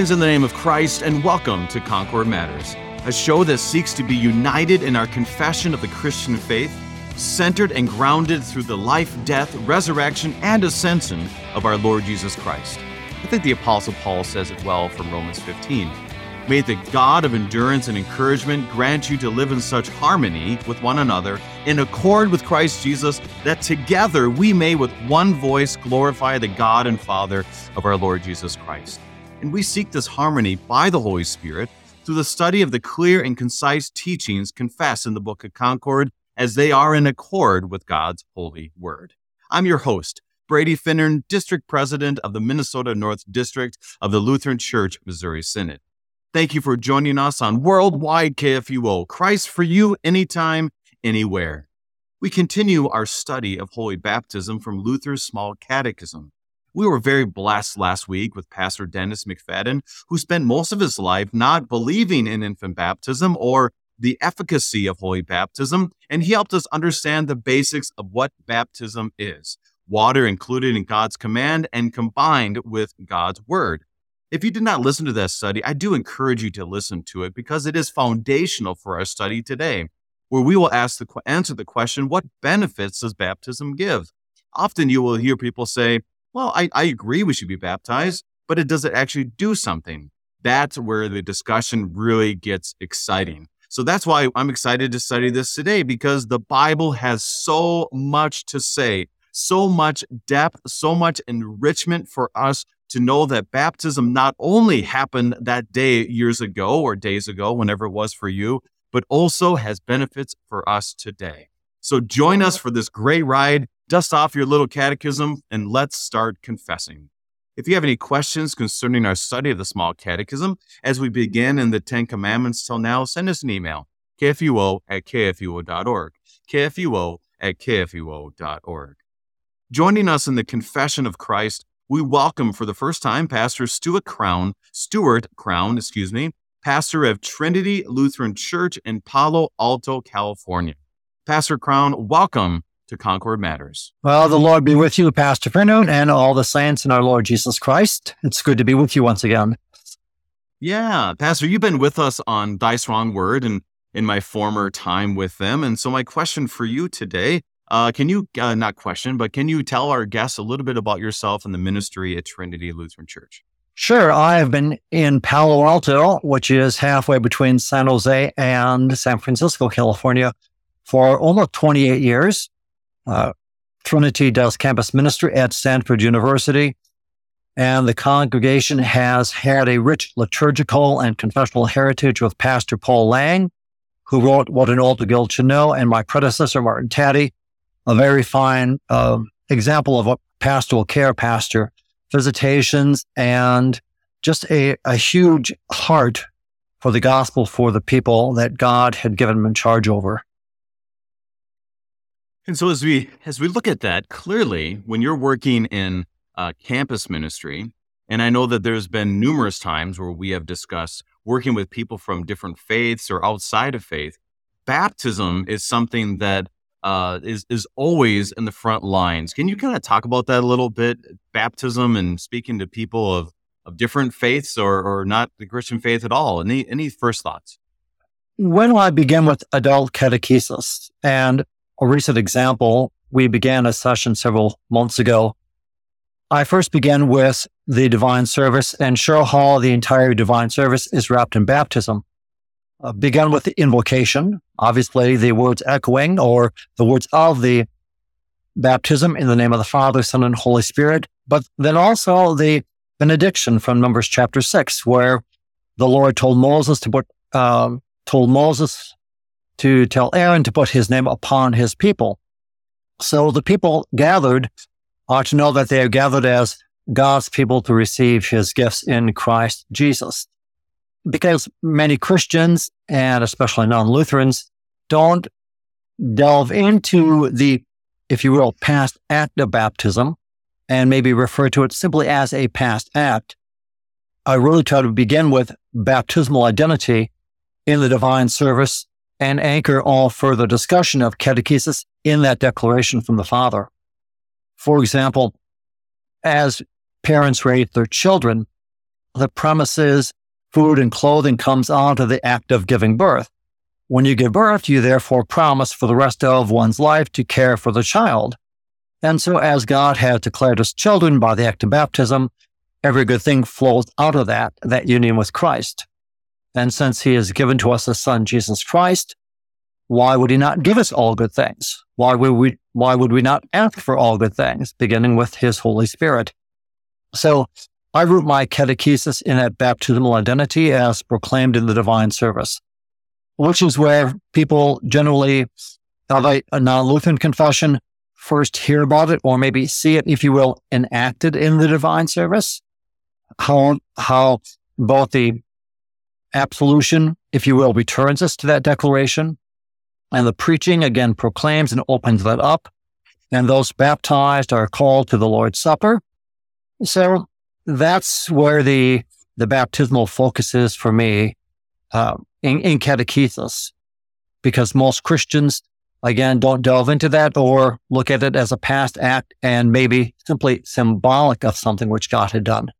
Greetings in the name of Christ and welcome to Concord Matters, a show that seeks to be united in our confession of the Christian faith, centered and grounded through the life, death, resurrection, and ascension of our Lord Jesus Christ. I think the Apostle Paul says it well from Romans 15. May the God of endurance and encouragement grant you to live in such harmony with one another, in accord with Christ Jesus, that together we may with one voice glorify the God and Father of our Lord Jesus Christ. And we seek this harmony by the Holy Spirit through the study of the clear and concise teachings confessed in the Book of Concord as they are in accord with God's holy word. I'm your host, Brady Finnern, District President of the Minnesota North District of the Lutheran Church Missouri Synod. Thank you for joining us on Worldwide KFUO, Christ for you, anytime, anywhere. We continue our study of Holy Baptism from Luther's Small Catechism. We were very blessed last week with Pastor Dennis McFadden, who spent most of his life not believing in infant baptism or the efficacy of holy baptism, and he helped us understand the basics of what baptism is water included in God's command and combined with God's word. If you did not listen to that study, I do encourage you to listen to it because it is foundational for our study today, where we will ask the answer the question, what benefits does baptism give? Often you will hear people say, well, I, I agree we should be baptized, but it does it actually do something? That's where the discussion really gets exciting. So that's why I'm excited to study this today because the Bible has so much to say, so much depth, so much enrichment for us to know that baptism not only happened that day years ago or days ago, whenever it was for you, but also has benefits for us today. So join us for this great ride dust off your little catechism, and let's start confessing. If you have any questions concerning our study of the small catechism as we begin in the Ten Commandments till now, send us an email, kfuo at kfuo.org, kfuo at kfuo.org. Joining us in the confession of Christ, we welcome for the first time Pastor Stuart Crown, Stuart Crown, excuse me, pastor of Trinity Lutheran Church in Palo Alto, California. Pastor Crown, welcome to Concord Matters. Well, the Lord be with you, Pastor Finnern, and all the saints in our Lord Jesus Christ. It's good to be with you once again. Yeah, Pastor, you've been with us on Thy Strong Word and in my former time with them. And so, my question for you today uh, can you, uh, not question, but can you tell our guests a little bit about yourself and the ministry at Trinity Lutheran Church? Sure. I have been in Palo Alto, which is halfway between San Jose and San Francisco, California, for almost 28 years. Uh, Trinity does campus ministry at Stanford University, and the congregation has had a rich liturgical and confessional heritage with Pastor Paul Lang, who wrote What an Altar Guild Should Know, and my predecessor, Martin Taddy, a very fine uh, example of a pastoral care pastor, visitations, and just a, a huge heart for the gospel for the people that God had given him in charge over. And so as we as we look at that, clearly when you're working in uh, campus ministry, and I know that there's been numerous times where we have discussed working with people from different faiths or outside of faith, baptism is something that uh, is is always in the front lines. Can you kind of talk about that a little bit? Baptism and speaking to people of of different faiths or or not the Christian faith at all. Any any first thoughts? When will I begin with adult catechesis, and a recent example, we began a session several months ago. I first began with the divine service and show how the entire divine service is wrapped in baptism. Uh, began with the invocation, obviously the words echoing or the words of the baptism in the name of the Father, Son, and Holy Spirit, but then also the benediction from Numbers chapter six, where the Lord told Moses to put, um, told Moses to tell Aaron to put his name upon his people. So the people gathered are to know that they are gathered as God's people to receive his gifts in Christ Jesus. Because many Christians and especially non-Lutherans don't delve into the, if you will, past act of baptism and maybe refer to it simply as a past act. I really try to begin with baptismal identity in the divine service and anchor all further discussion of catechesis in that declaration from the Father. For example, as parents raise their children, the premise is food and clothing comes onto the act of giving birth. When you give birth, you therefore promise for the rest of one's life to care for the child. And so, as God has declared us children by the act of baptism, every good thing flows out of that, that union with Christ. And since he has given to us the son, Jesus Christ, why would he not give us all good things? Why would we, why would we not ask for all good things, beginning with his Holy Spirit? So I root my catechesis in that baptismal identity as proclaimed in the divine service, which is where people generally of a, a non-Lutheran confession first hear about it or maybe see it, if you will, enacted in the divine service. How, how both the absolution, if you will, returns us to that declaration. And the preaching again proclaims and opens that up. And those baptized are called to the Lord's Supper. So that's where the, the baptismal focus is for me uh, in, in catechesis, because most Christians, again, don't delve into that or look at it as a past act and maybe simply symbolic of something which God had done.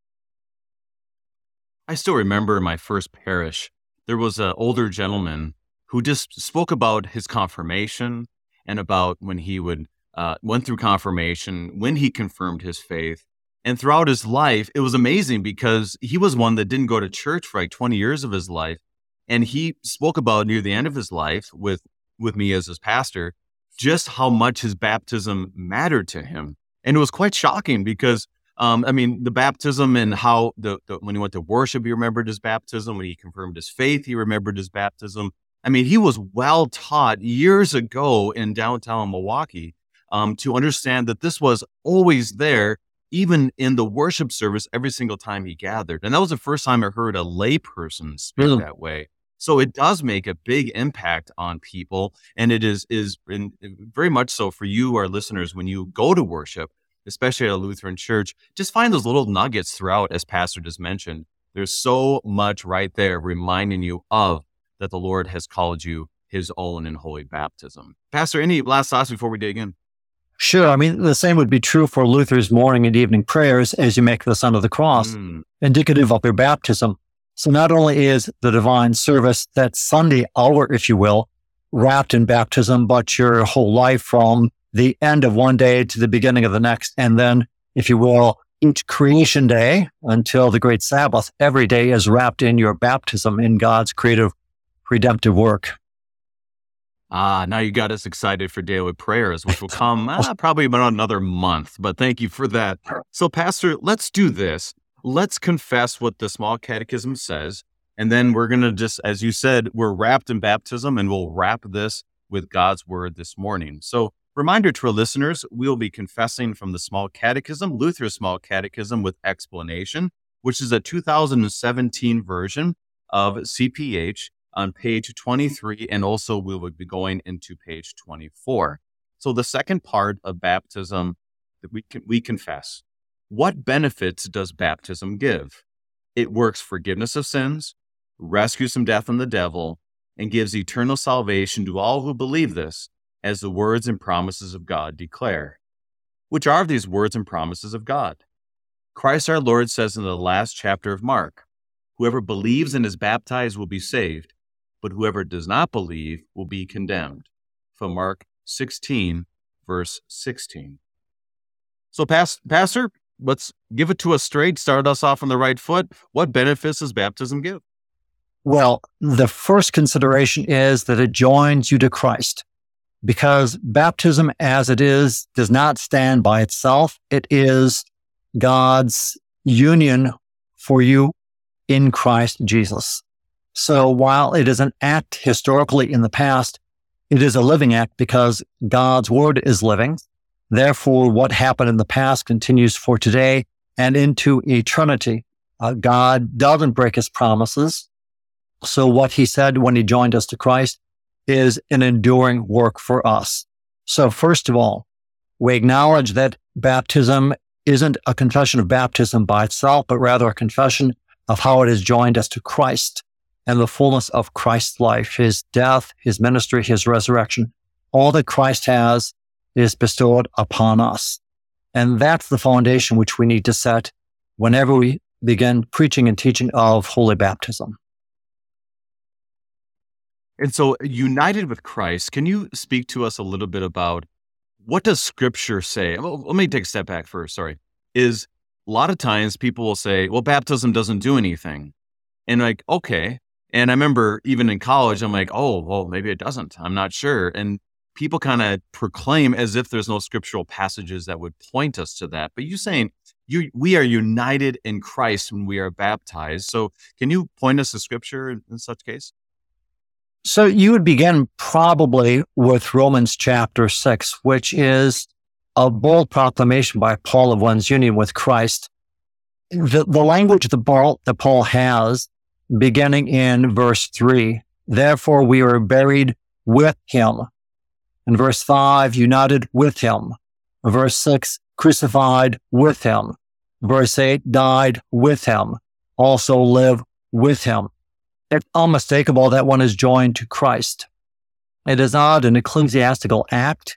I still remember in my first parish. There was an older gentleman who just spoke about his confirmation and about when he would uh, went through confirmation, when he confirmed his faith, and throughout his life, it was amazing because he was one that didn't go to church for like 20 years of his life, and he spoke about near the end of his life with with me as his pastor just how much his baptism mattered to him, and it was quite shocking because um, I mean, the baptism and how the, the, when he went to worship, he remembered his baptism. When he confirmed his faith, he remembered his baptism. I mean, he was well taught years ago in downtown Milwaukee um, to understand that this was always there, even in the worship service, every single time he gathered. And that was the first time I heard a layperson speak that way. So it does make a big impact on people, and it is is very much so for you, our listeners, when you go to worship especially at a Lutheran church, just find those little nuggets throughout, as Pastor just mentioned. There's so much right there reminding you of that the Lord has called you his own in holy baptism. Pastor, any last thoughts before we dig in? Sure. I mean, the same would be true for Luther's morning and evening prayers as you make the sign of the cross, mm. indicative of your baptism. So not only is the divine service, that Sunday hour, if you will, wrapped in baptism, but your whole life from the end of one day to the beginning of the next. And then, if you will, each creation day until the great Sabbath, every day is wrapped in your baptism in God's creative, redemptive work. Ah, now you got us excited for daily prayers, which will come ah, probably about another month. But thank you for that. So, Pastor, let's do this. Let's confess what the small catechism says. And then we're going to just, as you said, we're wrapped in baptism and we'll wrap this with God's word this morning. So, Reminder to our listeners, we will be confessing from the Small Catechism, Luther's Small Catechism with Explanation, which is a 2017 version of CPH on page 23, and also we will be going into page 24. So the second part of baptism that we can, we confess. What benefits does baptism give? It works forgiveness of sins, rescues from death and the devil, and gives eternal salvation to all who believe this as the words and promises of God declare. Which are these words and promises of God? Christ our Lord says in the last chapter of Mark Whoever believes and is baptized will be saved, but whoever does not believe will be condemned. From Mark 16, verse 16. So, Pastor, let's give it to us straight, start us off on the right foot. What benefits does baptism give? Well, the first consideration is that it joins you to Christ because baptism as it is does not stand by itself. It is God's union for you in Christ Jesus. So while it is an act historically in the past, it is a living act because God's word is living. Therefore, what happened in the past continues for today and into eternity. Uh, God doesn't break his promises. So what he said when he joined us to Christ is an enduring work for us. So first of all, we acknowledge that baptism isn't a confession of baptism by itself, but rather a confession of how it has joined us to Christ and the fullness of Christ's life, his death, his ministry, his resurrection. All that Christ has is bestowed upon us. And that's the foundation which we need to set whenever we begin preaching and teaching of holy baptism. And so, united with Christ, can you speak to us a little bit about what does Scripture say? Well, let me take a step back first. Sorry, is a lot of times people will say, "Well, baptism doesn't do anything," and like, okay. And I remember even in college, I'm like, "Oh, well, maybe it doesn't. I'm not sure." And people kind of proclaim as if there's no scriptural passages that would point us to that. But you're saying you we are united in Christ when we are baptized. So can you point us to scripture in, in such case? So you would begin probably with Romans chapter six, which is a bold proclamation by Paul of one's union with Christ. The, the language that Paul, that Paul has beginning in verse three, therefore we are buried with him. In verse five, united with him. Verse six, crucified with him. Verse eight, died with him. Also live with him it's unmistakable that one is joined to Christ. It is not an ecclesiastical act,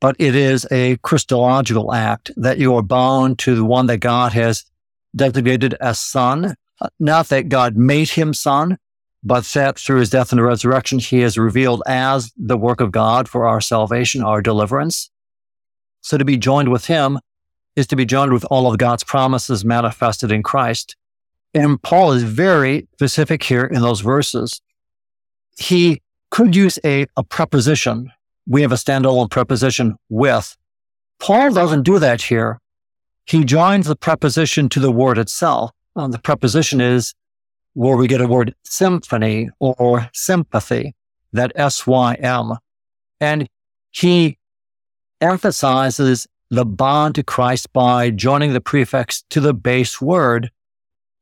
but it is a Christological act that you are bound to the one that God has designated as Son. Uh, not that God made him Son, but that through his death and resurrection, he is revealed as the work of God for our salvation, our deliverance. So to be joined with him is to be joined with all of God's promises manifested in Christ. And Paul is very specific here in those verses. He could use a, a preposition. We have a standalone preposition with. Paul doesn't do that here. He joins the preposition to the word itself. Um, the preposition is where we get a word symphony or sympathy, that S-Y-M. And he emphasizes the bond to Christ by joining the prefix to the base word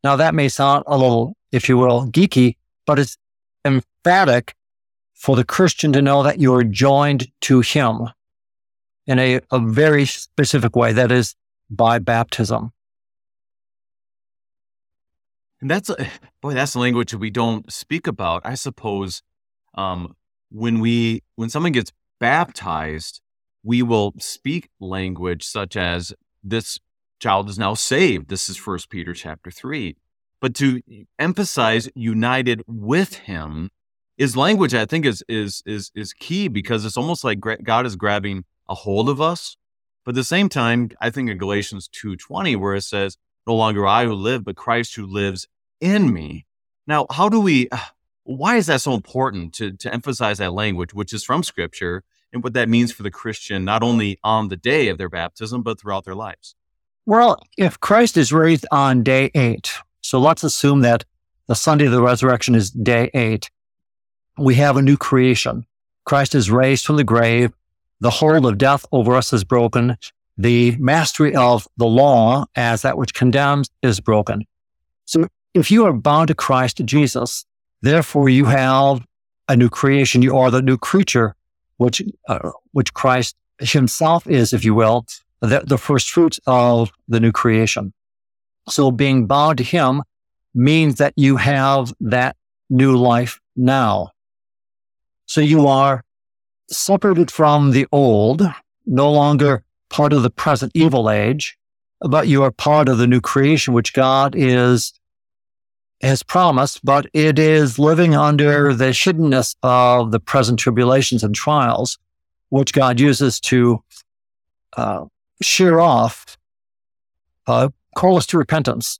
now that may sound a little, if you will, geeky, but it's emphatic for the Christian to know that you're joined to him in a, a very specific way. That is by baptism. And that's boy, that's a language we don't speak about. I suppose um, when we when someone gets baptized, we will speak language such as this child is now saved. This is First Peter chapter three. But to emphasize united with Him is language. I think is is is is key because it's almost like God is grabbing a hold of us. But at the same time, I think in Galatians two twenty, where it says, "No longer I who live, but Christ who lives in me." Now, how do we? Uh, why is that so important to to emphasize that language, which is from Scripture, and what that means for the Christian, not only on the day of their baptism, but throughout their lives? Well, if Christ is raised on day eight, so let's assume that the Sunday of the resurrection is day eight. We have a new creation. Christ is raised from the grave. The hold of death over us is broken. The mastery of the law as that which condemns is broken. So if you are bound to Christ Jesus, therefore you have a new creation. You are the new creature, which, uh, which Christ himself is, if you will, the, the first fruits of the new creation. So being bound to him means that you have that new life now. So you are separated from the old, no longer part of the present evil age, but you are part of the new creation, which God is, has promised, but it is living under the hiddenness of the present tribulations and trials, which God uses to uh, shear off, uh, call us to repentance,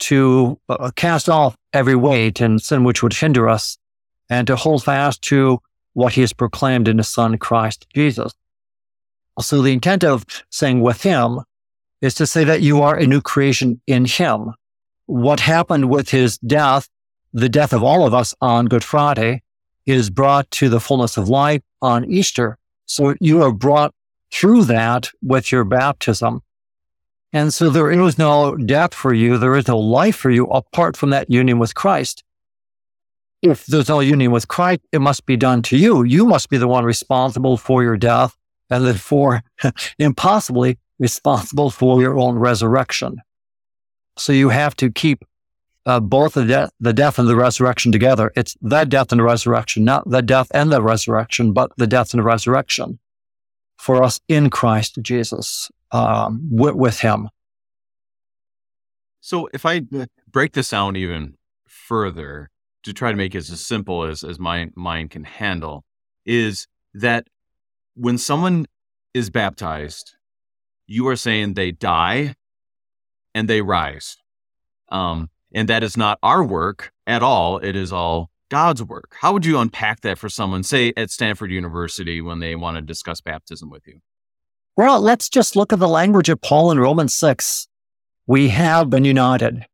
to uh, cast off every weight and sin which would hinder us, and to hold fast to what he has proclaimed in his son, Christ Jesus. So the intent of saying with him is to say that you are a new creation in him. What happened with his death, the death of all of us on Good Friday, is brought to the fullness of life on Easter. So you are brought through that with your baptism. And so there is no death for you. There is no life for you apart from that union with Christ. If there's no union with Christ, it must be done to you. You must be the one responsible for your death and therefore impossibly responsible for your own resurrection. So you have to keep uh, both de- the death and the resurrection together. It's the death and the resurrection, not the death and the resurrection, but the death and the resurrection for us in Christ Jesus um, with, with Him. So if I break this down even further to try to make it as simple as, as my mind can handle, is that when someone is baptized, you are saying they die and they rise. Um, and that is not our work at all. It is all God's work. How would you unpack that for someone, say at Stanford University, when they want to discuss baptism with you? Well, let's just look at the language of Paul in Romans 6. We have been united.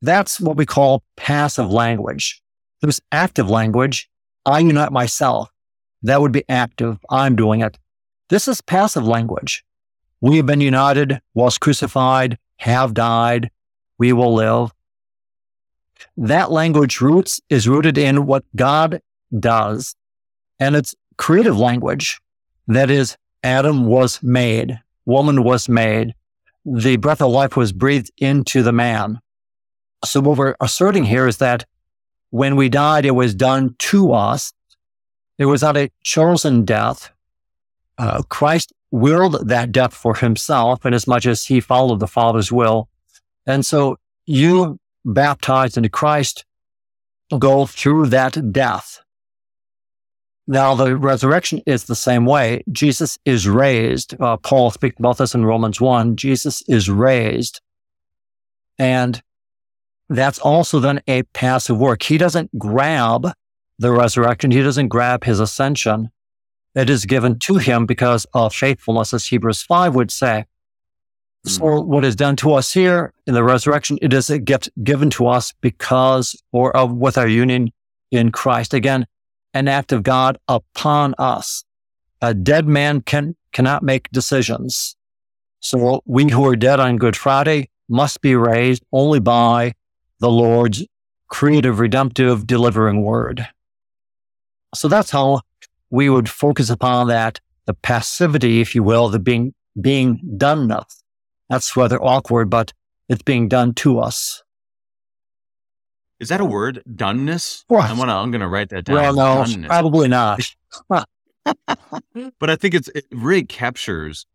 That's what we call passive language. There's active language. I unite myself. That would be active. I'm doing it. This is passive language. We have been united, was crucified, have died, we will live. That language roots is rooted in what God does. And it's creative language. That is, Adam was made, woman was made, the breath of life was breathed into the man. So what we're asserting here is that when we died, it was done to us. It was not a chosen death. Uh, Christ willed that death for himself in as much as he followed the Father's will. And so you baptized into Christ go through that death. Now, the resurrection is the same way. Jesus is raised. Uh, Paul speaks about this in Romans 1. Jesus is raised. And that's also then a passive work. He doesn't grab the resurrection. He doesn't grab his ascension. It is given to him because of faithfulness, as Hebrews 5 would say. So mm. what is done to us here in the resurrection, it is a gift given to us because or of with our union in Christ. Again, an act of God upon us. A dead man can, cannot make decisions. So we who are dead on Good Friday must be raised only by the Lord's creative, redemptive, delivering word. So that's how we would focus upon that, the passivity, if you will, the being, being done That's rather awkward, but it's being done to us. Is that a word? Doneness? I'm gonna I'm gonna write that down. Well, no, Doneness. probably not. but I think it's it really captures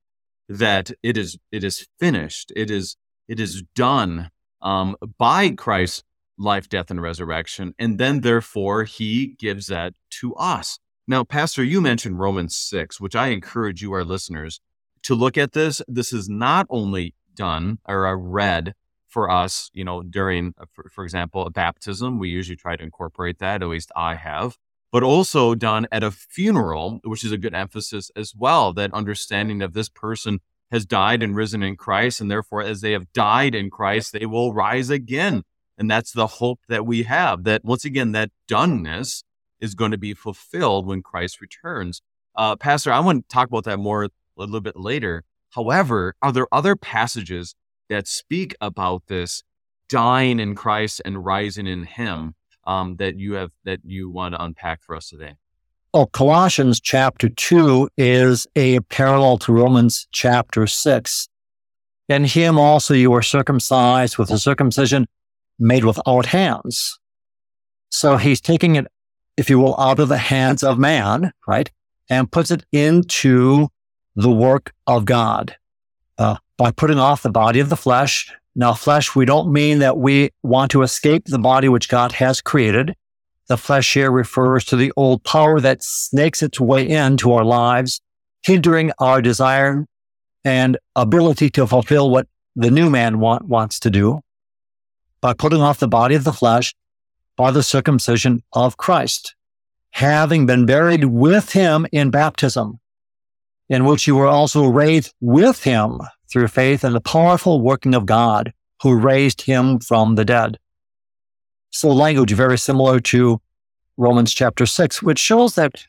that it is it is finished. It is it is done um, by Christ's life, death, and resurrection, and then therefore He gives that to us. Now, Pastor, you mentioned Romans six, which I encourage you, our listeners, to look at this. This is not only done or read for us, you know, during, uh, for, for example, a baptism, we usually try to incorporate that, at least I have, but also done at a funeral, which is a good emphasis as well, that understanding of this person has died and risen in Christ. And therefore, as they have died in Christ, they will rise again. And that's the hope that we have that once again, that doneness is going to be fulfilled when Christ returns. Uh, Pastor, I want to talk about that more a little bit later. However, are there other passages that speak about this dying in Christ and rising in Him um, that you have that you want to unpack for us today? Oh, Colossians chapter two is a parallel to Romans chapter six. In Him also you were circumcised with a circumcision made without hands. So He's taking it, if you will, out of the hands of man, right, and puts it into the work of God. Uh, by putting off the body of the flesh. Now, flesh, we don't mean that we want to escape the body which God has created. The flesh here refers to the old power that snakes its way into our lives, hindering our desire and ability to fulfill what the new man want, wants to do by putting off the body of the flesh by the circumcision of Christ, having been buried with him in baptism, in which you were also raised with him through faith in the powerful working of God who raised him from the dead. So language very similar to Romans chapter six, which shows that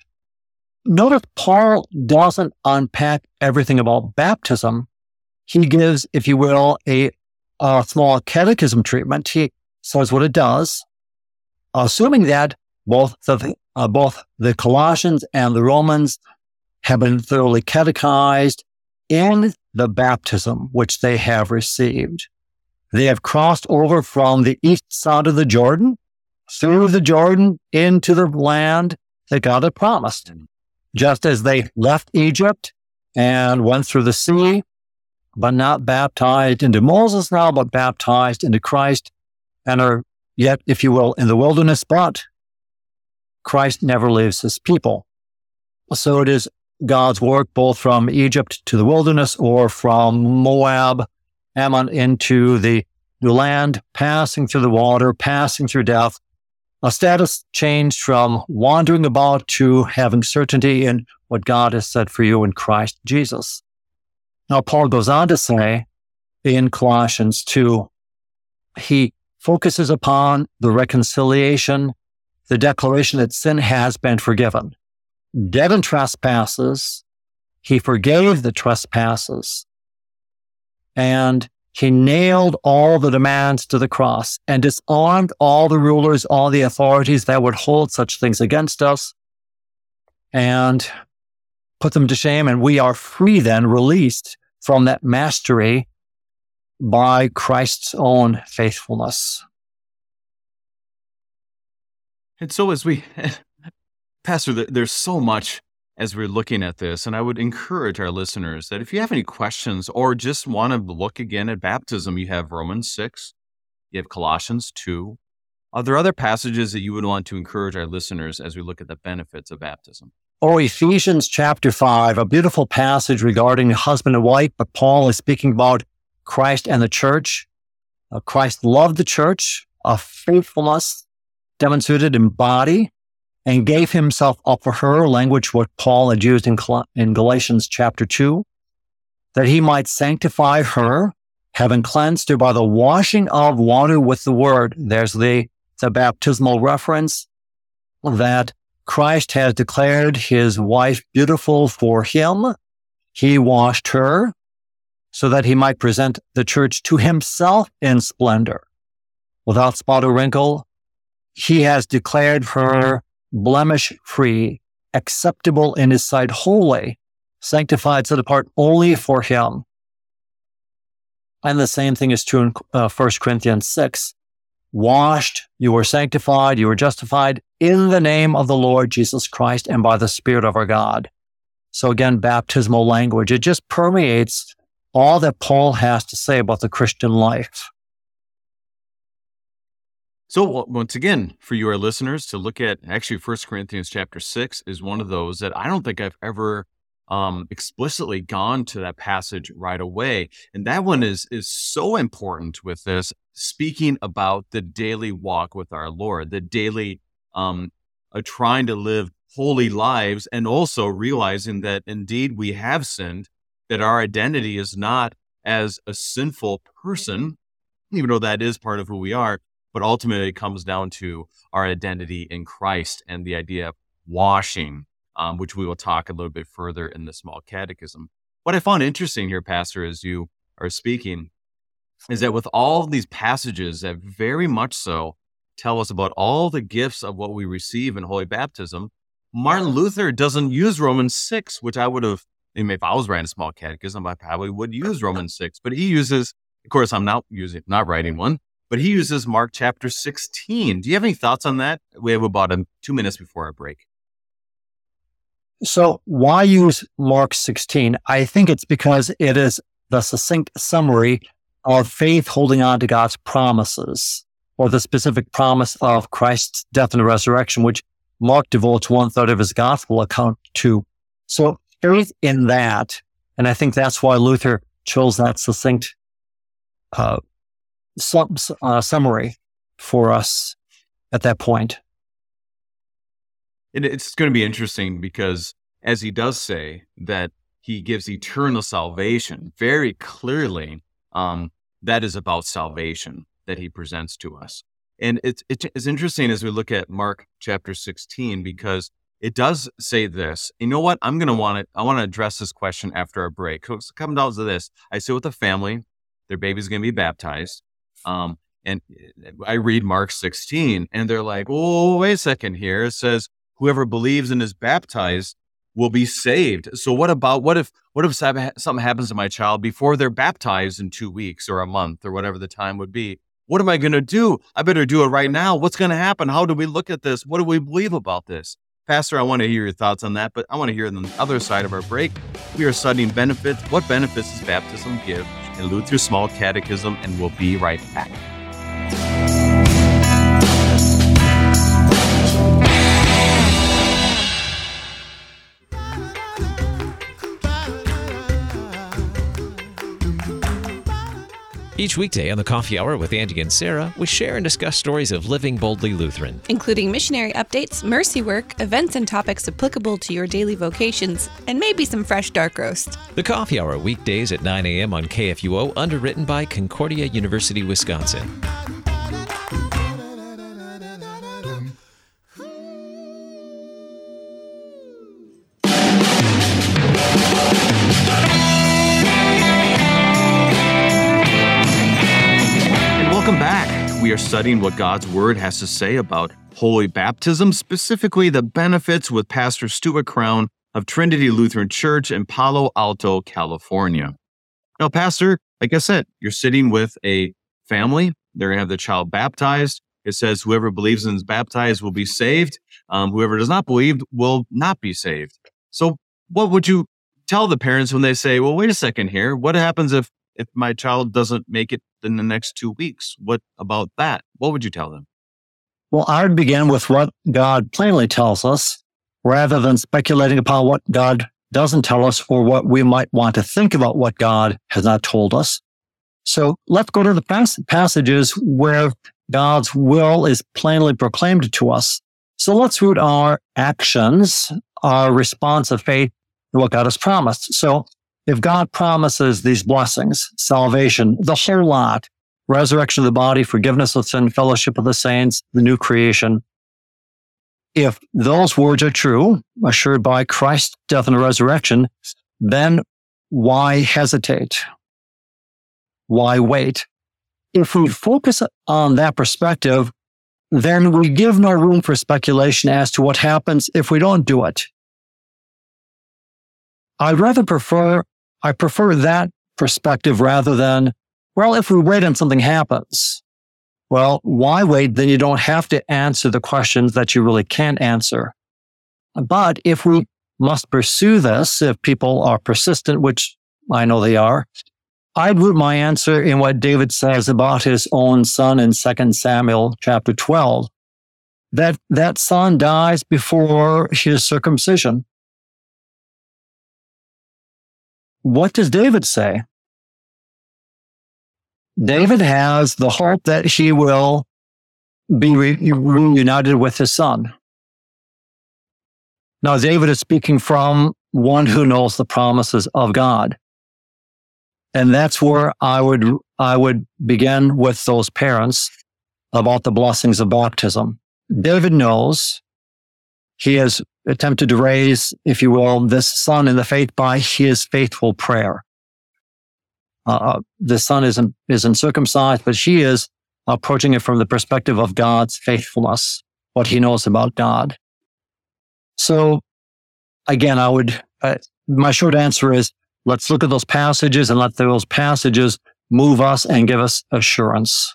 notice Paul doesn't unpack everything about baptism. He gives, if you will, a, a small catechism treatment. He says what it does, assuming that both the, uh, both the Colossians and the Romans have been thoroughly catechized in the baptism which they have received. They have crossed over from the east side of the Jordan through the Jordan into the land that God had promised. Just as they left Egypt and went through the sea but not baptized into Moses now, but baptized into Christ and are yet, if you will, in the wilderness, but Christ never leaves his people. So it is God's work both from Egypt to the wilderness or from Moab, Ammon into the new land, passing through the water, passing through death, a status changed from wandering about to having certainty in what God has said for you in Christ Jesus. Now, Paul goes on to say in Colossians 2, he focuses upon the reconciliation, the declaration that sin has been forgiven. Dead in trespasses, he forgave the trespasses. And he nailed all the demands to the cross and disarmed all the rulers, all the authorities that would hold such things against us and put them to shame. And we are free then, released from that mastery by Christ's own faithfulness. And so, as we, Pastor, there's so much as we're looking at this. And I would encourage our listeners that if you have any questions or just want to look again at baptism, you have Romans 6, you have Colossians 2. Are there other passages that you would want to encourage our listeners as we look at the benefits of baptism? Or Ephesians chapter 5, a beautiful passage regarding husband and wife, but Paul is speaking about Christ and the church. Uh, Christ loved the church, a faithfulness demonstrated in body, and gave himself up for her, language what Paul had used in, in Galatians chapter 2, that he might sanctify her, having cleansed her by the washing of water with the word. There's the, the baptismal reference that Christ has declared his wife beautiful for him. He washed her so that he might present the church to himself in splendor without spot or wrinkle. He has declared her blemish free, acceptable in his sight, holy, sanctified, set apart only for him. And the same thing is true in uh, 1 Corinthians 6. Washed, you were sanctified, you were justified in the name of the Lord Jesus Christ and by the Spirit of our God. So again, baptismal language, it just permeates all that Paul has to say about the Christian life. So once again, for you, our listeners, to look at actually First Corinthians chapter six is one of those that I don't think I've ever um, explicitly gone to that passage right away, and that one is is so important with this speaking about the daily walk with our Lord, the daily um, uh, trying to live holy lives, and also realizing that indeed we have sinned, that our identity is not as a sinful person, even though that is part of who we are, but ultimately, it comes down to our identity in Christ and the idea of washing, um, which we will talk a little bit further in the small catechism. What I found interesting here, Pastor, as you are speaking, is that with all these passages that very much so tell us about all the gifts of what we receive in holy baptism, Martin Luther doesn't use Romans 6, which I would have, I mean, if I was writing a small catechism, I probably would use Romans 6, but he uses, of course, I'm not using, not writing one, but he uses Mark chapter 16. Do you have any thoughts on that? We have about two minutes before our break. So, why use Mark 16? I think it's because it is the succinct summary of faith holding on to God's promises or the specific promise of Christ's death and resurrection, which Mark devotes one third of his gospel account to. So, faith in that, and I think that's why Luther chose that succinct uh, some, uh, summary for us at that point. it's going to be interesting because, as he does say, that he gives eternal salvation very clearly. Um, that is about salvation that he presents to us. And it's, it's interesting as we look at Mark chapter 16 because it does say this. You know what? I'm going to want it. I want to address this question after our break. So it comes down to this. I sit with a family. Their baby's going to be baptized. Um, and eh, I read Mark 16 and they're like, oh, wait a second here. It says, whoever believes and is baptized will be saved. So what about, what if, what if something happens to my child before they're baptized in two weeks or a month or whatever the time would be? What am I going to do? I better do it right now. What's going to happen? How do we look at this? What do we believe about this? Pastor, I want to hear your thoughts on that, but I want to hear on the other side of our break. We are studying benefits. What benefits does baptism give in Luther's Small Catechism? And we'll be right back. Each weekday on the Coffee Hour with Andy and Sarah, we share and discuss stories of living boldly Lutheran, including missionary updates, mercy work, events and topics applicable to your daily vocations, and maybe some fresh dark roast. The Coffee Hour weekdays at 9 a.m. on KFUO, underwritten by Concordia University, Wisconsin. We are studying what God's Word has to say about holy baptism, specifically the benefits with Pastor Stuart Crown of Trinity Lutheran Church in Palo Alto, California. Now, Pastor, like I said, you're sitting with a family. They're going to have the child baptized. It says whoever believes and is baptized will be saved. Um, whoever does not believe will not be saved. So, what would you tell the parents when they say, well, wait a second here? What happens if if my child doesn't make it in the next two weeks? What about that? What would you tell them? Well, I would begin with what God plainly tells us rather than speculating upon what God doesn't tell us or what we might want to think about what God has not told us. So let's go to the pas- passages where God's will is plainly proclaimed to us. So let's root our actions, our response of faith to what God has promised. So if God promises these blessings, salvation, the whole lot, resurrection of the body, forgiveness of sin, fellowship of the saints, the new creation, if those words are true, assured by Christ's death and resurrection, then why hesitate? Why wait? If we focus on that perspective, then we give no room for speculation as to what happens if we don't do it. I'd rather prefer I prefer that perspective rather than, well, if we wait and something happens. Well, why wait? Then you don't have to answer the questions that you really can't answer. But if we must pursue this, if people are persistent, which I know they are, I'd root my answer in what David says about his own son in 2 Samuel chapter 12, that that son dies before his circumcision. What does David say? David has the hope that he will be reunited with his son. Now, David is speaking from one who knows the promises of God. And that's where I would, I would begin with those parents about the blessings of baptism. David knows he has attempted to raise, if you will, this son in the faith by his faithful prayer. Uh, the son isn't, isn't circumcised, but she is approaching it from the perspective of God's faithfulness, what he knows about God. So again, I would, uh, my short answer is let's look at those passages and let those passages move us and give us assurance.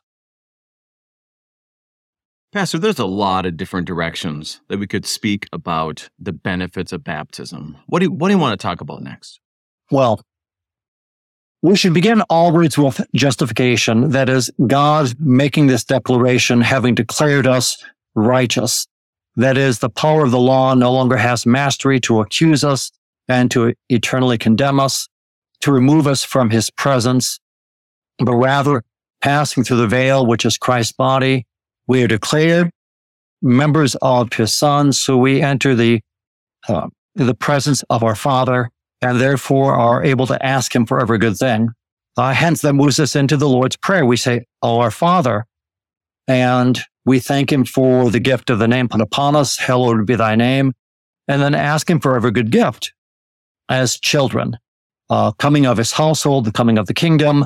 Pastor, there's a lot of different directions that we could speak about the benefits of baptism. What do you, what do you want to talk about next? Well, we should begin always with justification. That is, God making this declaration, having declared us righteous. That is, the power of the law no longer has mastery to accuse us and to eternally condemn us, to remove us from his presence, but rather passing through the veil, which is Christ's body, we are declared members of his son. So we enter the, uh, the presence of our father and therefore are able to ask him for every good thing. Uh, hence that moves us into the Lord's prayer. We say, Oh, our father. And we thank him for the gift of the name put upon us. Hallowed be thy name. And then ask him for every good gift as children, uh, coming of his household, the coming of the kingdom,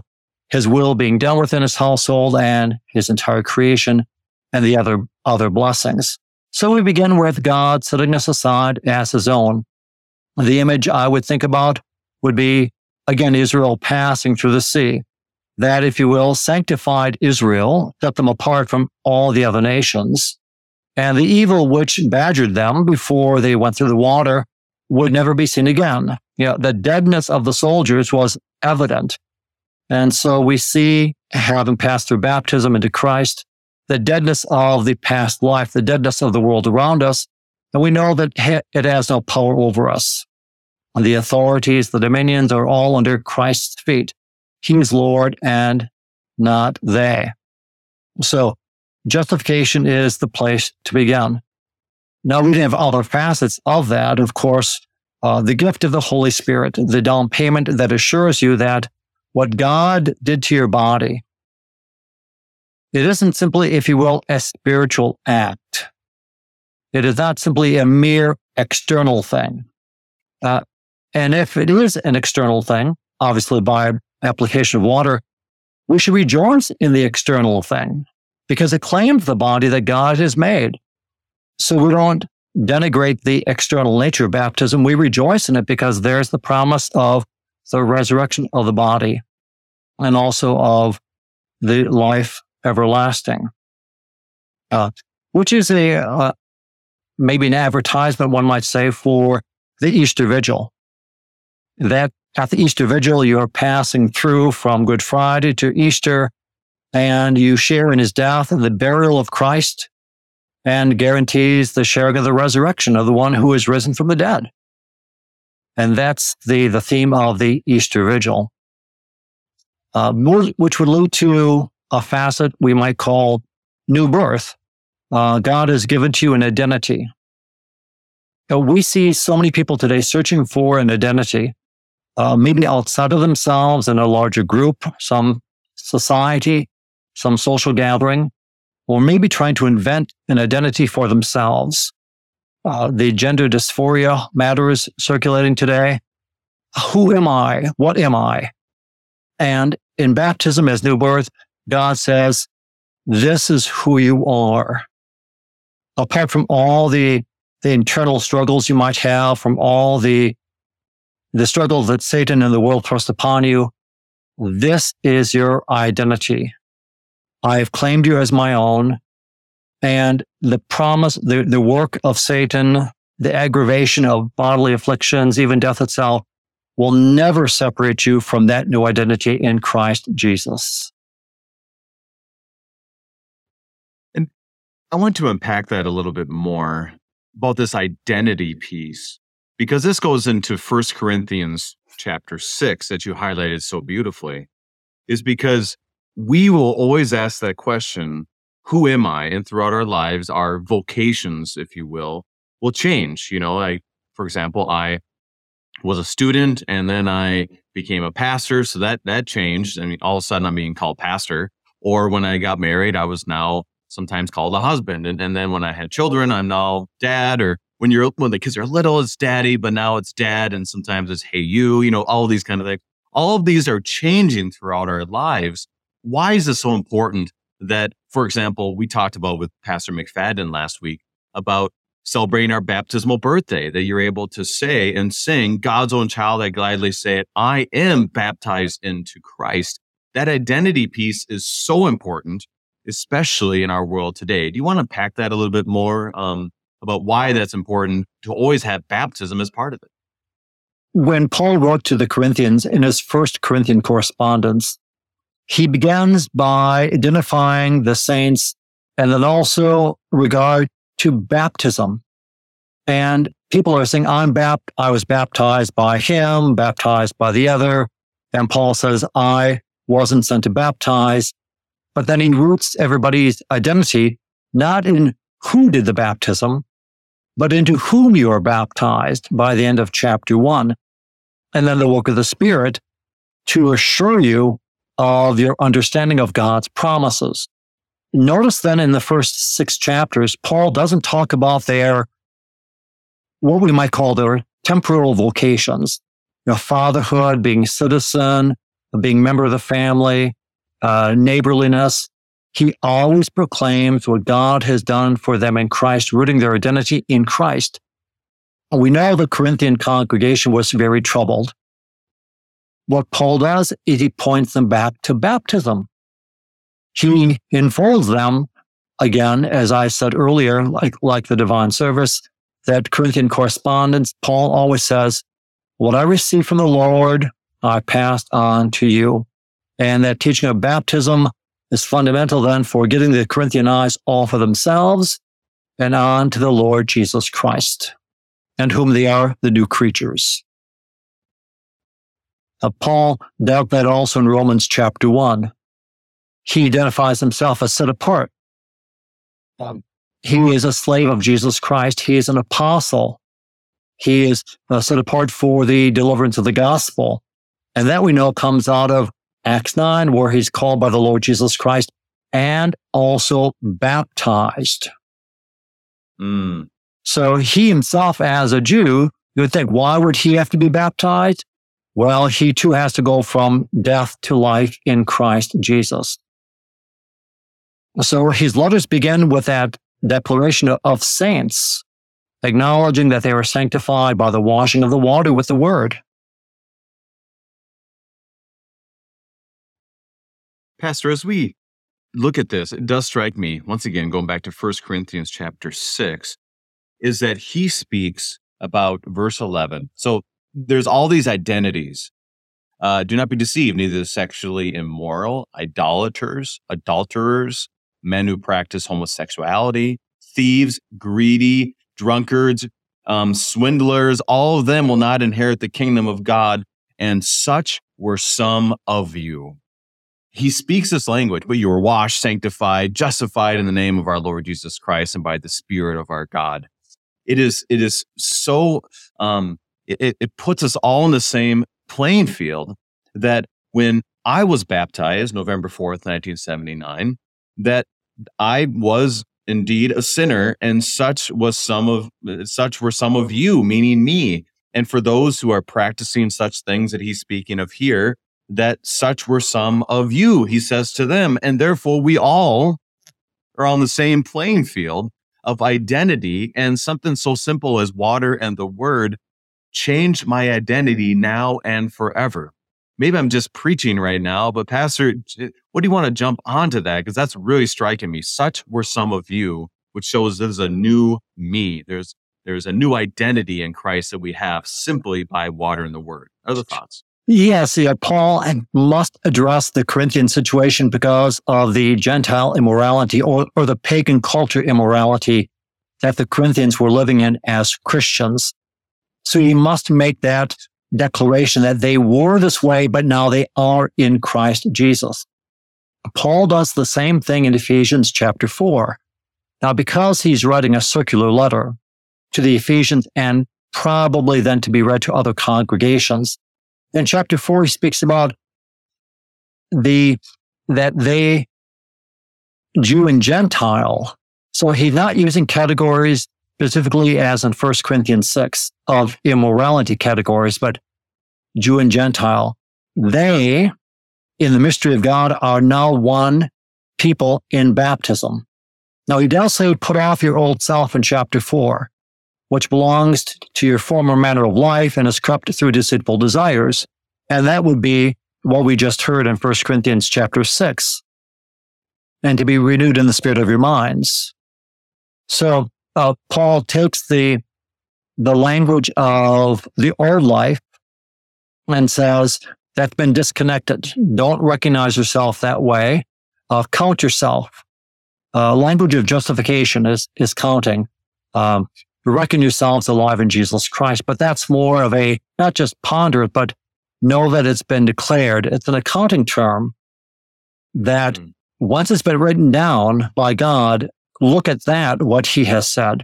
his will being done within his household and his entire creation and the other, other blessings. So we begin with God setting us aside as his own. The image I would think about would be, again, Israel passing through the sea. That, if you will, sanctified Israel, set them apart from all the other nations. And the evil which badgered them before they went through the water would never be seen again. You know, the deadness of the soldiers was evident. And so we see, having passed through baptism into Christ, the deadness of the past life, the deadness of the world around us. And we know that it has no power over us. And the authorities, the dominions are all under Christ's feet. He is Lord and not they. So justification is the place to begin. Now we have other facets of that. Of course, uh, the gift of the Holy Spirit, the down payment that assures you that what God did to your body, it isn't simply, if you will, a spiritual act. It is not simply a mere external thing. Uh, and if it is an external thing, obviously by application of water, we should rejoice in the external thing because it claims the body that God has made. So we don't denigrate the external nature of baptism. We rejoice in it because there's the promise of the resurrection of the body and also of the life everlasting, uh, which is a uh, maybe an advertisement, one might say, for the Easter Vigil. That at the Easter Vigil, you're passing through from Good Friday to Easter, and you share in his death and the burial of Christ and guarantees the sharing of the resurrection of the one who is risen from the dead. And that's the, the theme of the Easter Vigil, uh, which would allude to a facet we might call new birth. Uh, God has given to you an identity. Uh, we see so many people today searching for an identity, uh, maybe outside of themselves in a larger group, some society, some social gathering, or maybe trying to invent an identity for themselves. Uh, the gender dysphoria matters circulating today. Who am I? What am I? And in baptism as new birth, God says, this is who you are. Apart from all the, the internal struggles you might have, from all the, the struggles that Satan and the world thrust upon you, this is your identity. I have claimed you as my own. And the promise, the, the work of Satan, the aggravation of bodily afflictions, even death itself, will never separate you from that new identity in Christ Jesus. I want to unpack that a little bit more about this identity piece, because this goes into First Corinthians chapter 6 that you highlighted so beautifully, is because we will always ask that question who am I? And throughout our lives, our vocations, if you will, will change. You know, like, for example, I was a student and then I became a pastor. So that, that changed. I mean, all of a sudden I'm being called pastor. Or when I got married, I was now sometimes called a husband. And, and then when I had children, I'm now dad. Or when you're, when the kids are little, it's daddy, but now it's dad. And sometimes it's hey, you, you know, all these kind of things. All of these are changing throughout our lives why is this so important that, for example, we talked about with Pastor McFadden last week about celebrating our baptismal birthday, that you're able to say and sing God's own child, I gladly say it, I am baptized into Christ. That identity piece is so important, especially in our world today. Do you want to unpack that a little bit more um, about why that's important to always have baptism as part of it? When Paul wrote to the Corinthians in his first Corinthian correspondence, he begins by identifying the saints and then also regard to baptism. And people are saying, I'm bapt, I was baptized by him, baptized by the other. And Paul says, I wasn't sent to baptize. But then he roots everybody's identity not in who did the baptism, but into whom you are baptized by the end of chapter one. And then the work of the Spirit to assure you of your understanding of God's promises. Notice then in the first six chapters, Paul doesn't talk about their, what we might call their temporal vocations, you know, fatherhood, being citizen, being member of the family, uh, neighborliness. He always proclaims what God has done for them in Christ, rooting their identity in Christ. We know the Corinthian congregation was very troubled what Paul does is he points them back to baptism. He informs them again, as I said earlier, like, like the divine service, that Corinthian correspondence, Paul always says, what I received from the Lord, I passed on to you. And that teaching of baptism is fundamental then for getting the Corinthian eyes off of themselves and on to the Lord Jesus Christ, and whom they are the new creatures. Now, Paul dealt that also in Romans chapter 1. He identifies himself as set apart. Um, he is a slave of Jesus Christ. He is an apostle. He is uh, set apart for the deliverance of the gospel. And that we know comes out of Acts 9, where he's called by the Lord Jesus Christ and also baptized. Mm. So he himself, as a Jew, you would think, why would he have to be baptized? Well, he too has to go from death to life in Christ Jesus. So his letters begin with that declaration of saints, acknowledging that they were sanctified by the washing of the water with the word. Pastor, as we look at this, it does strike me, once again, going back to 1 Corinthians chapter 6, is that he speaks about verse 11. So there's all these identities. Uh, do not be deceived, neither sexually immoral, idolaters, adulterers, men who practice homosexuality, thieves, greedy, drunkards, um, swindlers, all of them will not inherit the kingdom of God. And such were some of you he speaks this language, but you are washed, sanctified, justified in the name of our Lord Jesus Christ and by the Spirit of our God. It is, it is so, um, it, it puts us all in the same playing field that when I was baptized November 4th, 1979, that I was indeed a sinner and such was some of, such were some of you, meaning me. And for those who are practicing such things that he's speaking of here, that such were some of you, he says to them. And therefore, we all are on the same playing field of identity. And something so simple as water and the word changed my identity now and forever. Maybe I'm just preaching right now, but Pastor, what do you want to jump onto that? Because that's really striking me. Such were some of you, which shows there's a new me. There's there's a new identity in Christ that we have simply by water and the word. Other thoughts? Yes, yeah, uh, Paul must address the Corinthian situation because of the Gentile immorality or, or the pagan culture immorality that the Corinthians were living in as Christians. So he must make that declaration that they were this way, but now they are in Christ Jesus. Paul does the same thing in Ephesians chapter four. Now, because he's writing a circular letter to the Ephesians and probably then to be read to other congregations, in chapter four, he speaks about the, that they, Jew and Gentile. So he's not using categories specifically as in 1 Corinthians 6 of immorality categories, but Jew and Gentile. They, in the mystery of God, are now one people in baptism. Now, he does say, put off your old self in chapter 4 which belongs to your former manner of life and is corrupted through deceitful desires. And that would be what we just heard in 1 Corinthians chapter 6. And to be renewed in the spirit of your minds. So uh, Paul takes the the language of the old life and says that's been disconnected. Don't recognize yourself that way. Uh, count yourself. Uh, language of justification is is counting. Um, reckon yourselves alive in Jesus Christ. But that's more of a, not just ponder it, but know that it's been declared. It's an accounting term that mm. once it's been written down by God, look at that, what he has said.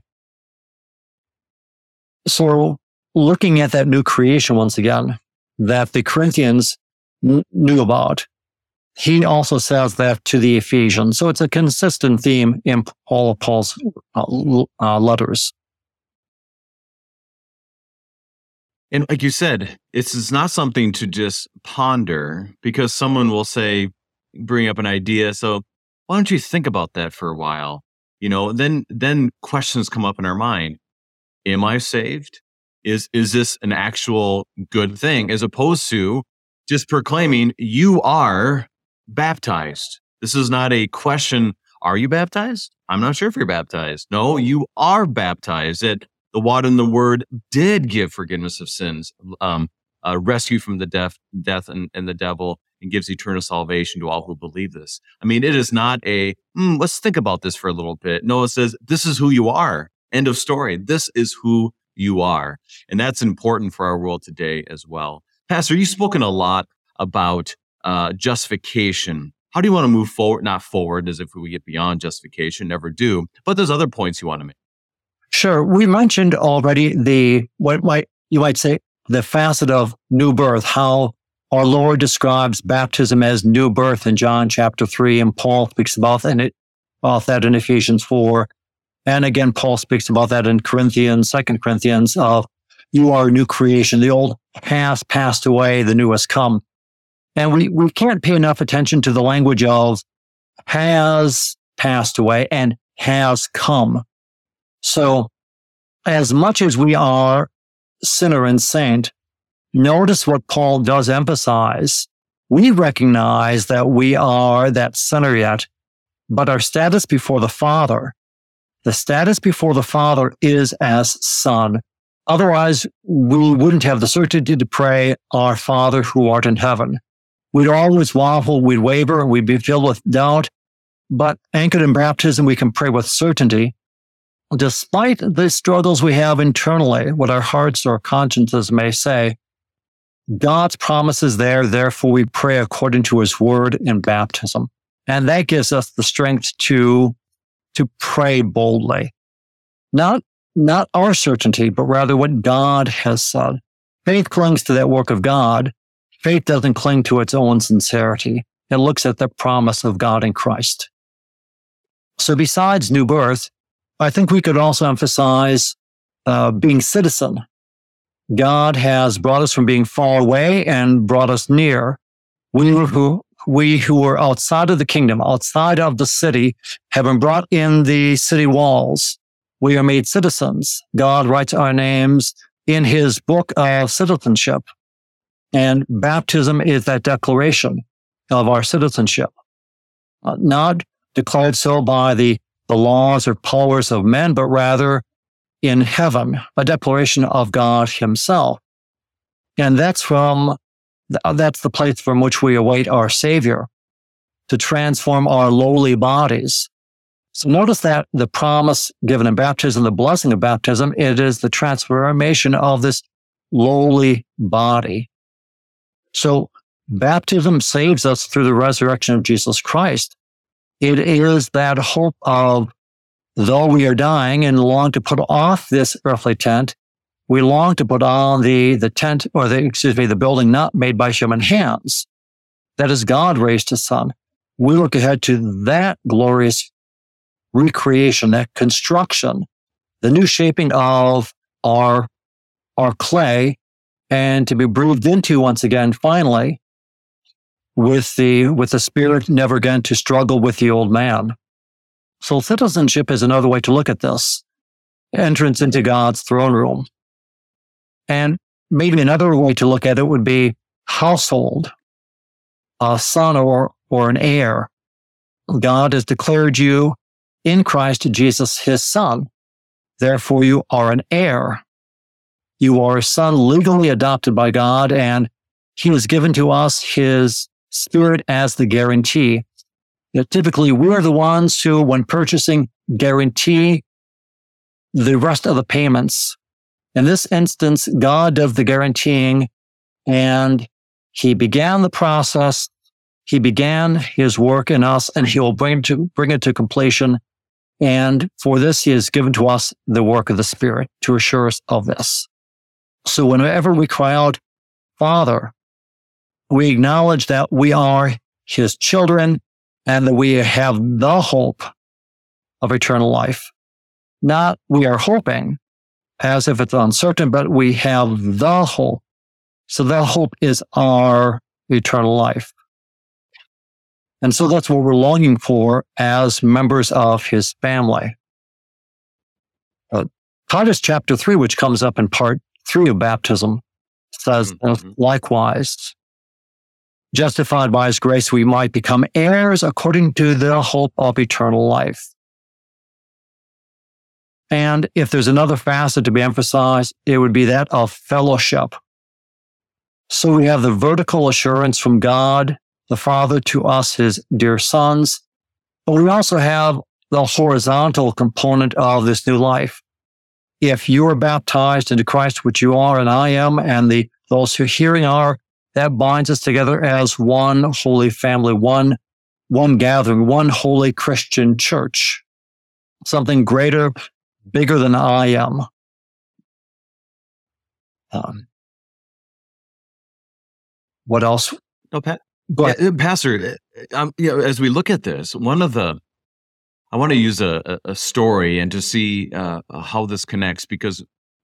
So looking at that new creation once again, that the Corinthians n- knew about, he also says that to the Ephesians. So it's a consistent theme in all of Paul's uh, uh, letters. And like you said, it's, not something to just ponder because someone will say, bring up an idea. So why don't you think about that for a while? You know, then then questions come up in our mind. Am I saved? Is is this an actual good thing? As opposed to just proclaiming you are baptized. This is not a question Are you baptized? I'm not sure if you're baptized. No, you are baptized. That the water and the word did give forgiveness of sins, um, uh, rescue from the death, death and, and the devil, and gives eternal salvation to all who believe this. I mean, it is not a, mm, let's think about this for a little bit. No, it says, this is who you are. End of story. This is who you are. And that's important for our world today as well. Pastor, you've spoken a lot about uh, justification. How do you want to move forward? Not forward as if we get beyond justification, never do. But there's other points you want to make. Sure. We mentioned already the, what might, you might say, the facet of new birth, how our Lord describes baptism as new birth in John chapter 3, and Paul speaks about, and it, about that in Ephesians 4. And again, Paul speaks about that in Corinthians, Second Corinthians, of you are a new creation. The old has passed away, the new has come. And we, we can't pay enough attention to the language of has passed away and has come. So as much as we are sinner and saint, notice what Paul does emphasize. We recognize that we are that sinner yet, but our status before the Father, the status before the Father is as son. Otherwise, we wouldn't have the certainty to pray, Our Father who art in heaven. We'd always waffle, we'd waver, we'd be filled with doubt. But anchored in baptism, we can pray with certainty despite the struggles we have internally, what our hearts or consciences may say, God's promise is there. Therefore, we pray according to his word in baptism. And that gives us the strength to, to pray boldly. Not, not our certainty, but rather what God has said. Faith clings to that work of God. Faith doesn't cling to its own sincerity. It looks at the promise of God in Christ. So besides new birth, I think we could also emphasize uh, being citizen. God has brought us from being far away and brought us near. We who we who were outside of the kingdom, outside of the city, have been brought in the city walls. We are made citizens. God writes our names in his book of citizenship. And baptism is that declaration of our citizenship, uh, not declared so by the the laws or powers of men, but rather in heaven, a declaration of God himself. And that's from, uh, that's the place from which we await our savior to transform our lowly bodies. So notice that the promise given in baptism, the blessing of baptism, it is the transformation of this lowly body. So baptism saves us through the resurrection of Jesus Christ. It is that hope of, though we are dying and long to put off this earthly tent, we long to put on the, the tent or the, excuse me, the building not made by human hands. That is God raised his son. We look ahead to that glorious recreation, that construction, the new shaping of our, our clay and to be breathed into once again, finally, with the, with the spirit never again to struggle with the old man. So citizenship is another way to look at this. Entrance into God's throne room. And maybe another way to look at it would be household, a son or, or an heir. God has declared you in Christ Jesus, his son. Therefore, you are an heir. You are a son legally adopted by God and he has given to us his Spirit as the guarantee. Know, typically, we're the ones who, when purchasing, guarantee the rest of the payments. In this instance, God does the guaranteeing and he began the process. He began his work in us and he will bring it to, bring it to completion. And for this, he has given to us the work of the Spirit to assure us of this. So whenever we cry out, Father, we acknowledge that we are his children and that we have the hope of eternal life. Not we are hoping as if it's uncertain, but we have the hope. So that hope is our eternal life. And so that's what we're longing for as members of his family. Uh, Titus chapter three, which comes up in part three of baptism, says mm-hmm. likewise, justified by his grace, we might become heirs according to the hope of eternal life. And if there's another facet to be emphasized, it would be that of fellowship. So we have the vertical assurance from God, the Father to us, his dear sons. But we also have the horizontal component of this new life. If you are baptized into Christ, which you are and I am, and the those who are hearing are, that binds us together as one holy family, one, one gathering, one holy Christian church. Something greater, bigger than I am. Um, what else? No, Pat. But yeah, Pastor, um, you know, as we look at this, one of the I want to use a, a story and to see uh, how this connects because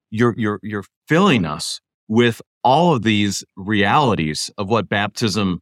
you're you're you're filling us with all of these realities of what baptism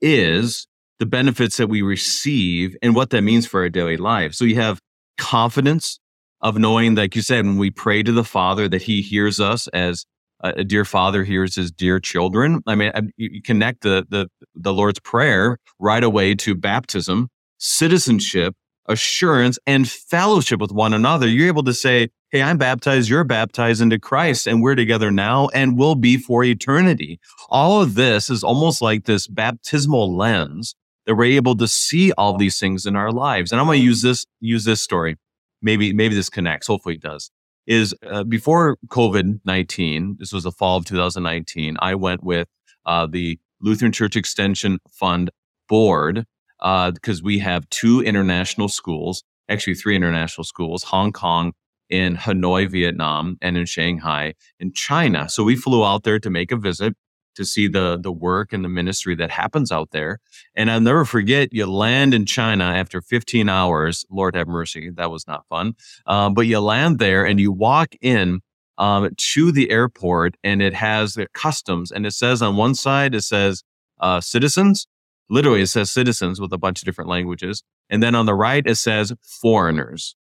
is, the benefits that we receive, and what that means for our daily life. So you have confidence of knowing, like you said, when we pray to the Father, that He hears us as a dear father hears his dear children. I mean, you connect the, the, the Lord's Prayer right away to baptism, citizenship, assurance, and fellowship with one another. You're able to say, Hey, I'm baptized, you're baptized into Christ, and we're together now and will be for eternity. All of this is almost like this baptismal lens that we're able to see all these things in our lives. And I'm going to use this, use this story. Maybe, maybe this connects. Hopefully it does is uh, before COVID 19, this was the fall of 2019, I went with uh, the Lutheran Church Extension Fund board because uh, we have two international schools, actually three international schools, Hong Kong, in Hanoi, Vietnam, and in Shanghai, in China. So we flew out there to make a visit to see the the work and the ministry that happens out there. And I'll never forget, you land in China after 15 hours. Lord have mercy, that was not fun. Um, but you land there and you walk in um, to the airport, and it has the customs, and it says on one side it says uh, citizens. Literally, it says citizens with a bunch of different languages, and then on the right it says foreigners.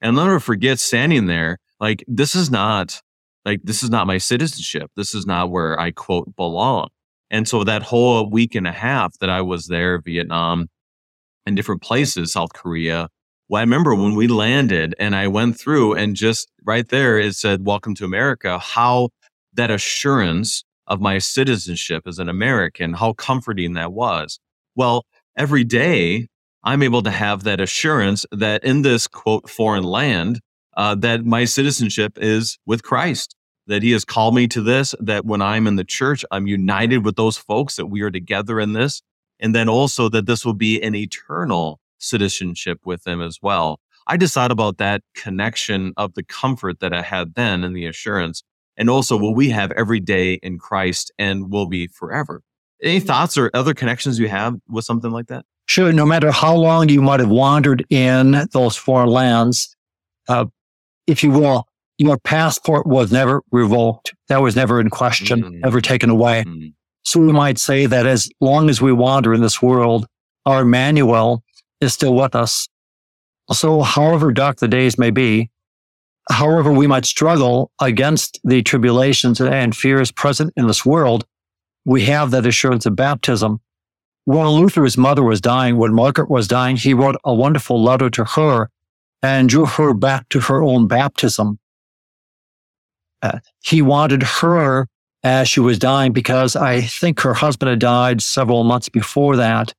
And I'll never forget standing there, like this is not like this is not my citizenship. This is not where I quote belong. And so that whole week and a half that I was there, Vietnam and different places, South Korea, well, I remember when we landed and I went through and just right there it said, Welcome to America, how that assurance of my citizenship as an American, how comforting that was. Well, every day I'm able to have that assurance that in this quote foreign land, uh, that my citizenship is with Christ, that He has called me to this, that when I'm in the church, I'm united with those folks, that we are together in this, and then also that this will be an eternal citizenship with them as well. I just thought about that connection of the comfort that I had then and the assurance, and also what we have every day in Christ and will be forever. Any thoughts or other connections you have with something like that? Sure. No matter how long you might have wandered in those foreign lands, uh, if you will, your passport was never revoked. That was never in question, mm-hmm. never taken away. Mm-hmm. So we might say that as long as we wander in this world, our Emmanuel is still with us. So however dark the days may be, however we might struggle against the tribulations and fears present in this world, we have that assurance of baptism. When Luther's mother was dying, when Margaret was dying, he wrote a wonderful letter to her and drew her back to her own baptism. Uh, he wanted her as she was dying because I think her husband had died several months before that,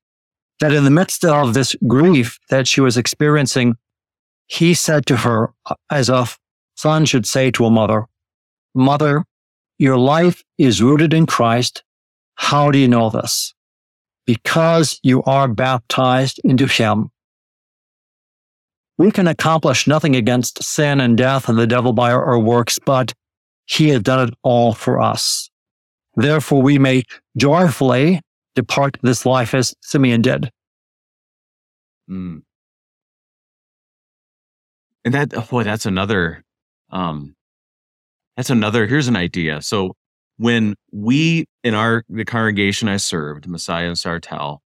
that in the midst of this grief that she was experiencing, he said to her, as a son should say to a mother, Mother, your life is rooted in Christ. How do you know this? Because you are baptized into him we can accomplish nothing against sin and death and the devil by our, our works, but he has done it all for us. Therefore, we may joyfully depart this life as Simeon did. Mm. And that, oh boy, that's another, um, that's another, here's an idea. So when we, in our, the congregation I served, Messiah and Sartell,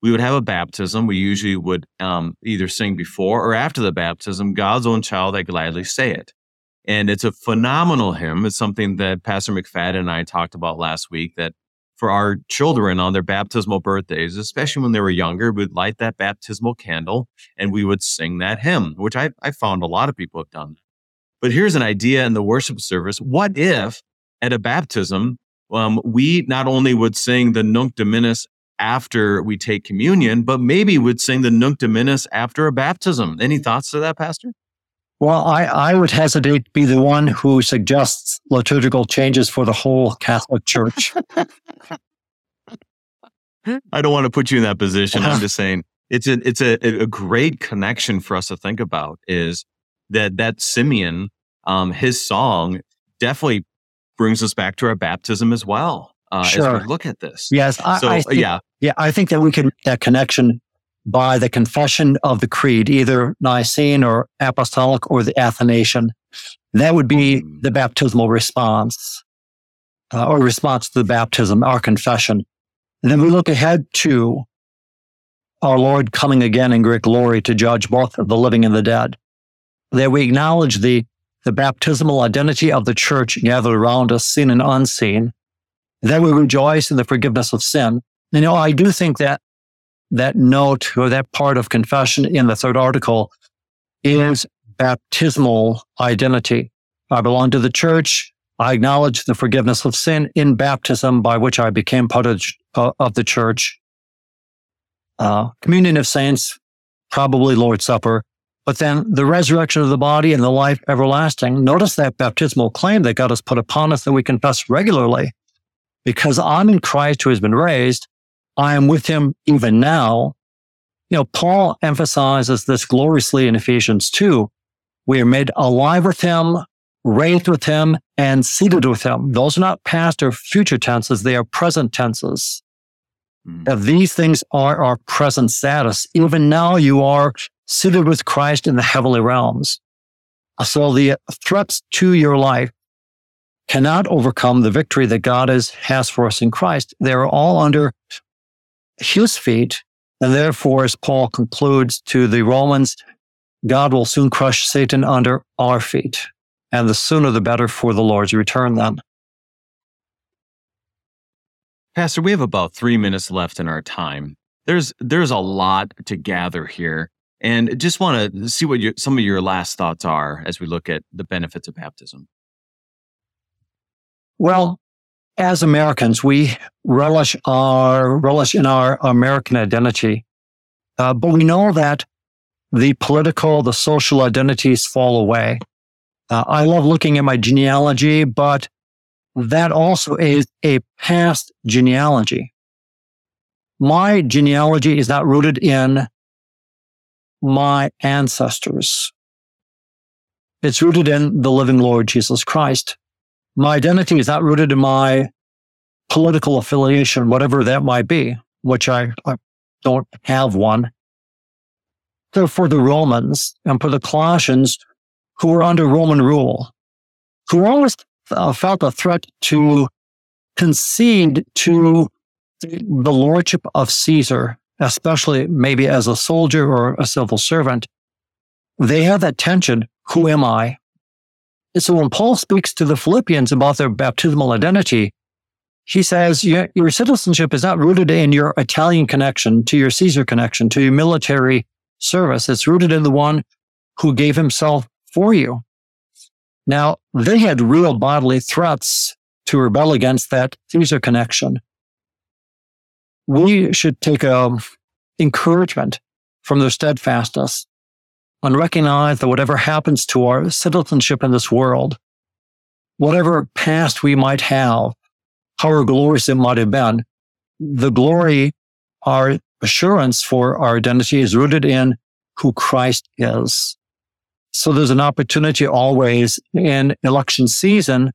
we would have a baptism. We usually would um, either sing before or after the baptism, God's own child, I gladly say it. And it's a phenomenal hymn. It's something that Pastor McFadden and I talked about last week that for our children on their baptismal birthdays, especially when they were younger, we'd light that baptismal candle and we would sing that hymn, which I, I found a lot of people have done. But here's an idea in the worship service. What if at a baptism, um, we not only would sing the Nunc Dimittis after we take communion, but maybe would sing the Nunc Dimittis after a baptism. Any thoughts to that, Pastor? Well, I, I would hesitate to be the one who suggests liturgical changes for the whole Catholic Church. I don't want to put you in that position. I'm just saying it's a it's a, a great connection for us to think about is that that Simeon, um, his song definitely brings us back to our baptism as well. Uh, sure. As we look at this, yes, I, so, I think, yeah, yeah, I think that we can that connection by the confession of the creed, either Nicene or Apostolic or the Athanasian. That would be hmm. the baptismal response uh, or response to the baptism, our confession. And then we look ahead to our Lord coming again in great glory to judge both the living and the dead. There we acknowledge the, the baptismal identity of the church gathered around us, seen and unseen. Then we rejoice in the forgiveness of sin. You know, I do think that that note or that part of confession in the third article is baptismal identity. I belong to the church. I acknowledge the forgiveness of sin in baptism by which I became part of, uh, of the church. Uh, communion of saints, probably Lord's Supper, but then the resurrection of the body and the life everlasting. Notice that baptismal claim that God has put upon us that we confess regularly. Because I'm in Christ who has been raised, I am with him even now. You know, Paul emphasizes this gloriously in Ephesians 2. We are made alive with him, raised with him, and seated with him. Those are not past or future tenses. They are present tenses. Mm. these things are our present status. Even now you are seated with Christ in the heavenly realms. So the threats to your life cannot overcome the victory that God is, has for us in Christ. They're all under his feet. And therefore, as Paul concludes to the Romans, God will soon crush Satan under our feet. And the sooner the better for the Lord's return then. Pastor, we have about three minutes left in our time. There's there's a lot to gather here, and just want to see what your, some of your last thoughts are as we look at the benefits of baptism. Well, as Americans, we relish our relish in our American identity, uh, but we know that the political, the social identities fall away. Uh, I love looking at my genealogy, but that also is a past genealogy. My genealogy is not rooted in my ancestors. It's rooted in the living Lord Jesus Christ my identity is not rooted in my political affiliation, whatever that might be, which I, I don't have one. So for the Romans and for the Colossians who were under Roman rule, who always uh, felt a threat to concede to the lordship of Caesar, especially maybe as a soldier or a civil servant, they had that tension. Who am I? And so when Paul speaks to the Philippians about their baptismal identity, he says your, your citizenship is not rooted in your Italian connection to your Caesar connection to your military service. It's rooted in the one who gave himself for you. Now they had real bodily threats to rebel against that Caesar connection. We should take a um, encouragement from their steadfastness and recognize that whatever happens to our citizenship in this world, whatever past we might have, however glorious it might have been, the glory, our assurance for our identity is rooted in who Christ is. So there's an opportunity always in election season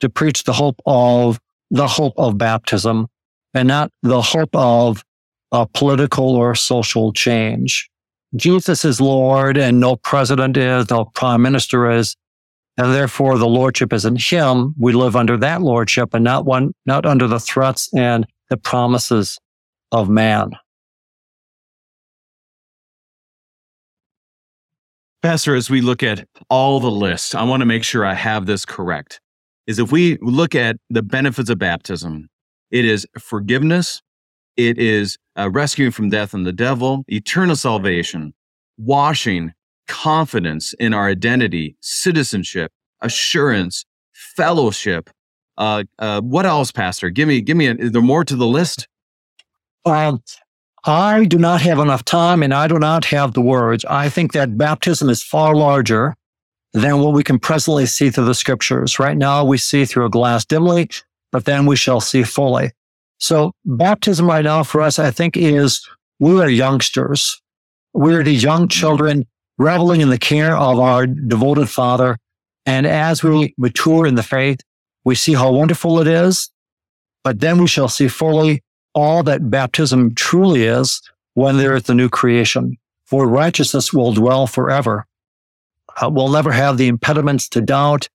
to preach the hope of the hope of baptism and not the hope of a political or social change. Jesus is Lord and no president is, no prime minister is. And therefore the lordship is in him. We live under that lordship and not one, not under the threats and the promises of man. Pastor, as we look at all the lists, I want to make sure I have this correct. Is if we look at the benefits of baptism, it is forgiveness, it is uh, rescuing from death and the devil, eternal salvation, washing, confidence in our identity, citizenship, assurance, fellowship. Uh, uh, what else, Pastor? Give me, give me. A, is there more to the list? Um, I do not have enough time, and I do not have the words. I think that baptism is far larger than what we can presently see through the scriptures. Right now, we see through a glass dimly, but then we shall see fully. So baptism right now for us, I think is we are youngsters. We're the young children reveling in the care of our devoted father. And as we mature in the faith, we see how wonderful it is, but then we shall see fully all that baptism truly is when there is the new creation. For righteousness will dwell forever. Uh, we'll never have the impediments to doubt.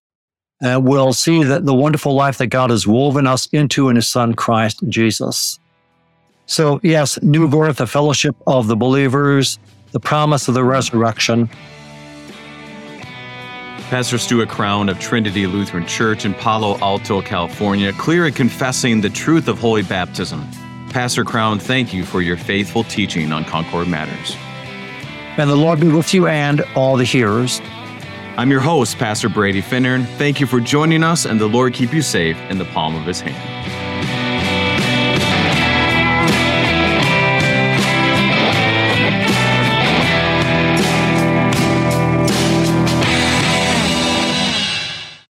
And we'll see that the wonderful life that God has woven us into in his son, Christ Jesus. So yes, new birth, the fellowship of the believers, the promise of the resurrection. Pastor Stuart Crown of Trinity Lutheran Church in Palo Alto, California, clear in confessing the truth of holy baptism. Pastor Crown, thank you for your faithful teaching on Concord Matters. And the Lord be with you and all the hearers. I'm your host, Pastor Brady Finnern. Thank you for joining us, and the Lord keep you safe in the palm of his hand.